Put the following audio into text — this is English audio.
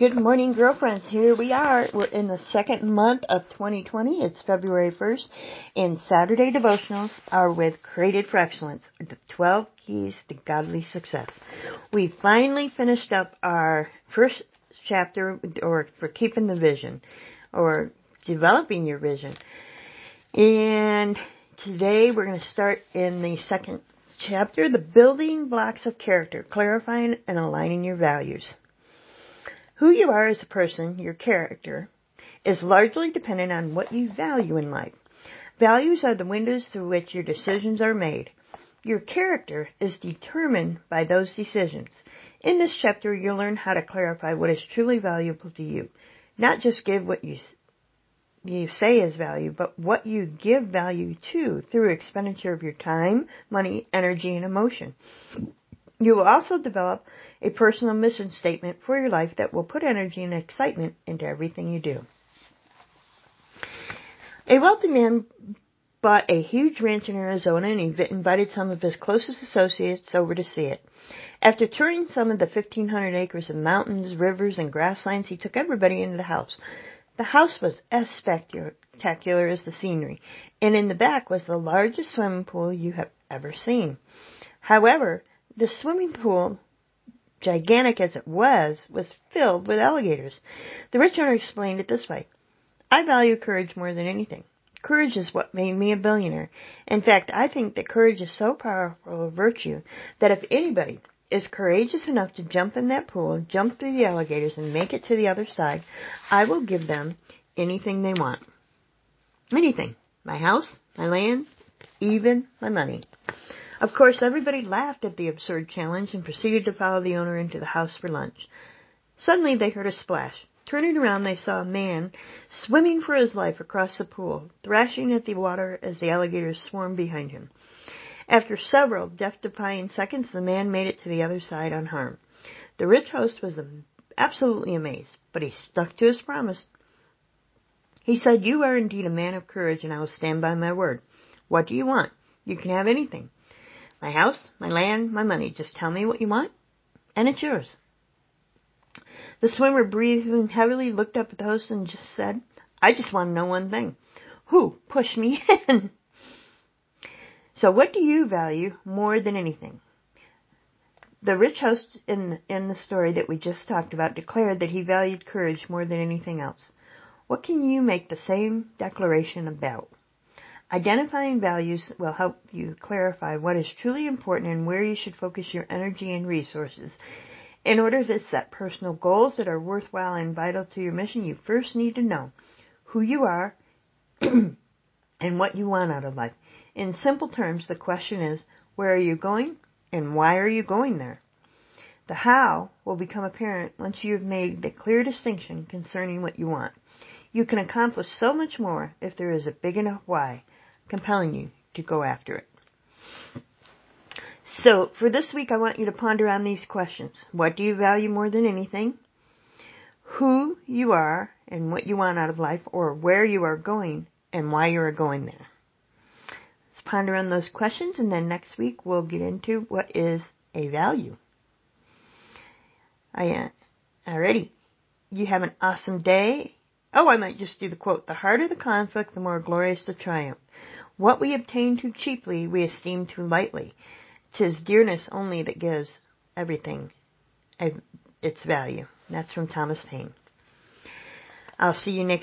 Good morning, girlfriends. Here we are. We're in the second month of 2020. It's February 1st, and Saturday devotionals are with Created for Excellence, the 12 keys to godly success. We finally finished up our first chapter, or for keeping the vision, or developing your vision. And today we're going to start in the second chapter, the building blocks of character, clarifying and aligning your values. Who you are as a person, your character, is largely dependent on what you value in life. Values are the windows through which your decisions are made. Your character is determined by those decisions. In this chapter, you'll learn how to clarify what is truly valuable to you. Not just give what you, you say is value, but what you give value to through expenditure of your time, money, energy, and emotion. You will also develop a personal mission statement for your life that will put energy and excitement into everything you do. A wealthy man bought a huge ranch in Arizona and he invited some of his closest associates over to see it. After touring some of the 1500 acres of mountains, rivers, and grasslands, he took everybody into the house. The house was as spectacular as the scenery, and in the back was the largest swimming pool you have ever seen. However, the swimming pool, gigantic as it was, was filled with alligators. The rich owner explained it this way. I value courage more than anything. Courage is what made me a billionaire. In fact, I think that courage is so powerful a virtue that if anybody is courageous enough to jump in that pool, jump through the alligators, and make it to the other side, I will give them anything they want. Anything. My house, my land, even my money. Of course, everybody laughed at the absurd challenge and proceeded to follow the owner into the house for lunch. Suddenly they heard a splash. Turning around, they saw a man swimming for his life across the pool, thrashing at the water as the alligators swarmed behind him. After several death-defying seconds, the man made it to the other side unharmed. The rich host was absolutely amazed, but he stuck to his promise. He said, You are indeed a man of courage, and I will stand by my word. What do you want? You can have anything. My house, my land, my money. Just tell me what you want, and it's yours. The swimmer, breathing heavily, looked up at the host and just said, I just want to know one thing. Who pushed me in? So what do you value more than anything? The rich host in, in the story that we just talked about declared that he valued courage more than anything else. What can you make the same declaration about? Identifying values will help you clarify what is truly important and where you should focus your energy and resources. In order to set personal goals that are worthwhile and vital to your mission, you first need to know who you are and what you want out of life. In simple terms, the question is, where are you going and why are you going there? The how will become apparent once you have made the clear distinction concerning what you want. You can accomplish so much more if there is a big enough why compelling you to go after it. So, for this week, I want you to ponder on these questions. What do you value more than anything? Who you are and what you want out of life, or where you are going and why you are going there. Let's ponder on those questions, and then next week we'll get into what is a value. I, uh, alrighty. You have an awesome day. Oh, I might just do the quote. The harder the conflict, the more glorious the triumph. What we obtain too cheaply, we esteem too lightly. Tis dearness only that gives everything its value. That's from Thomas Paine. I'll see you next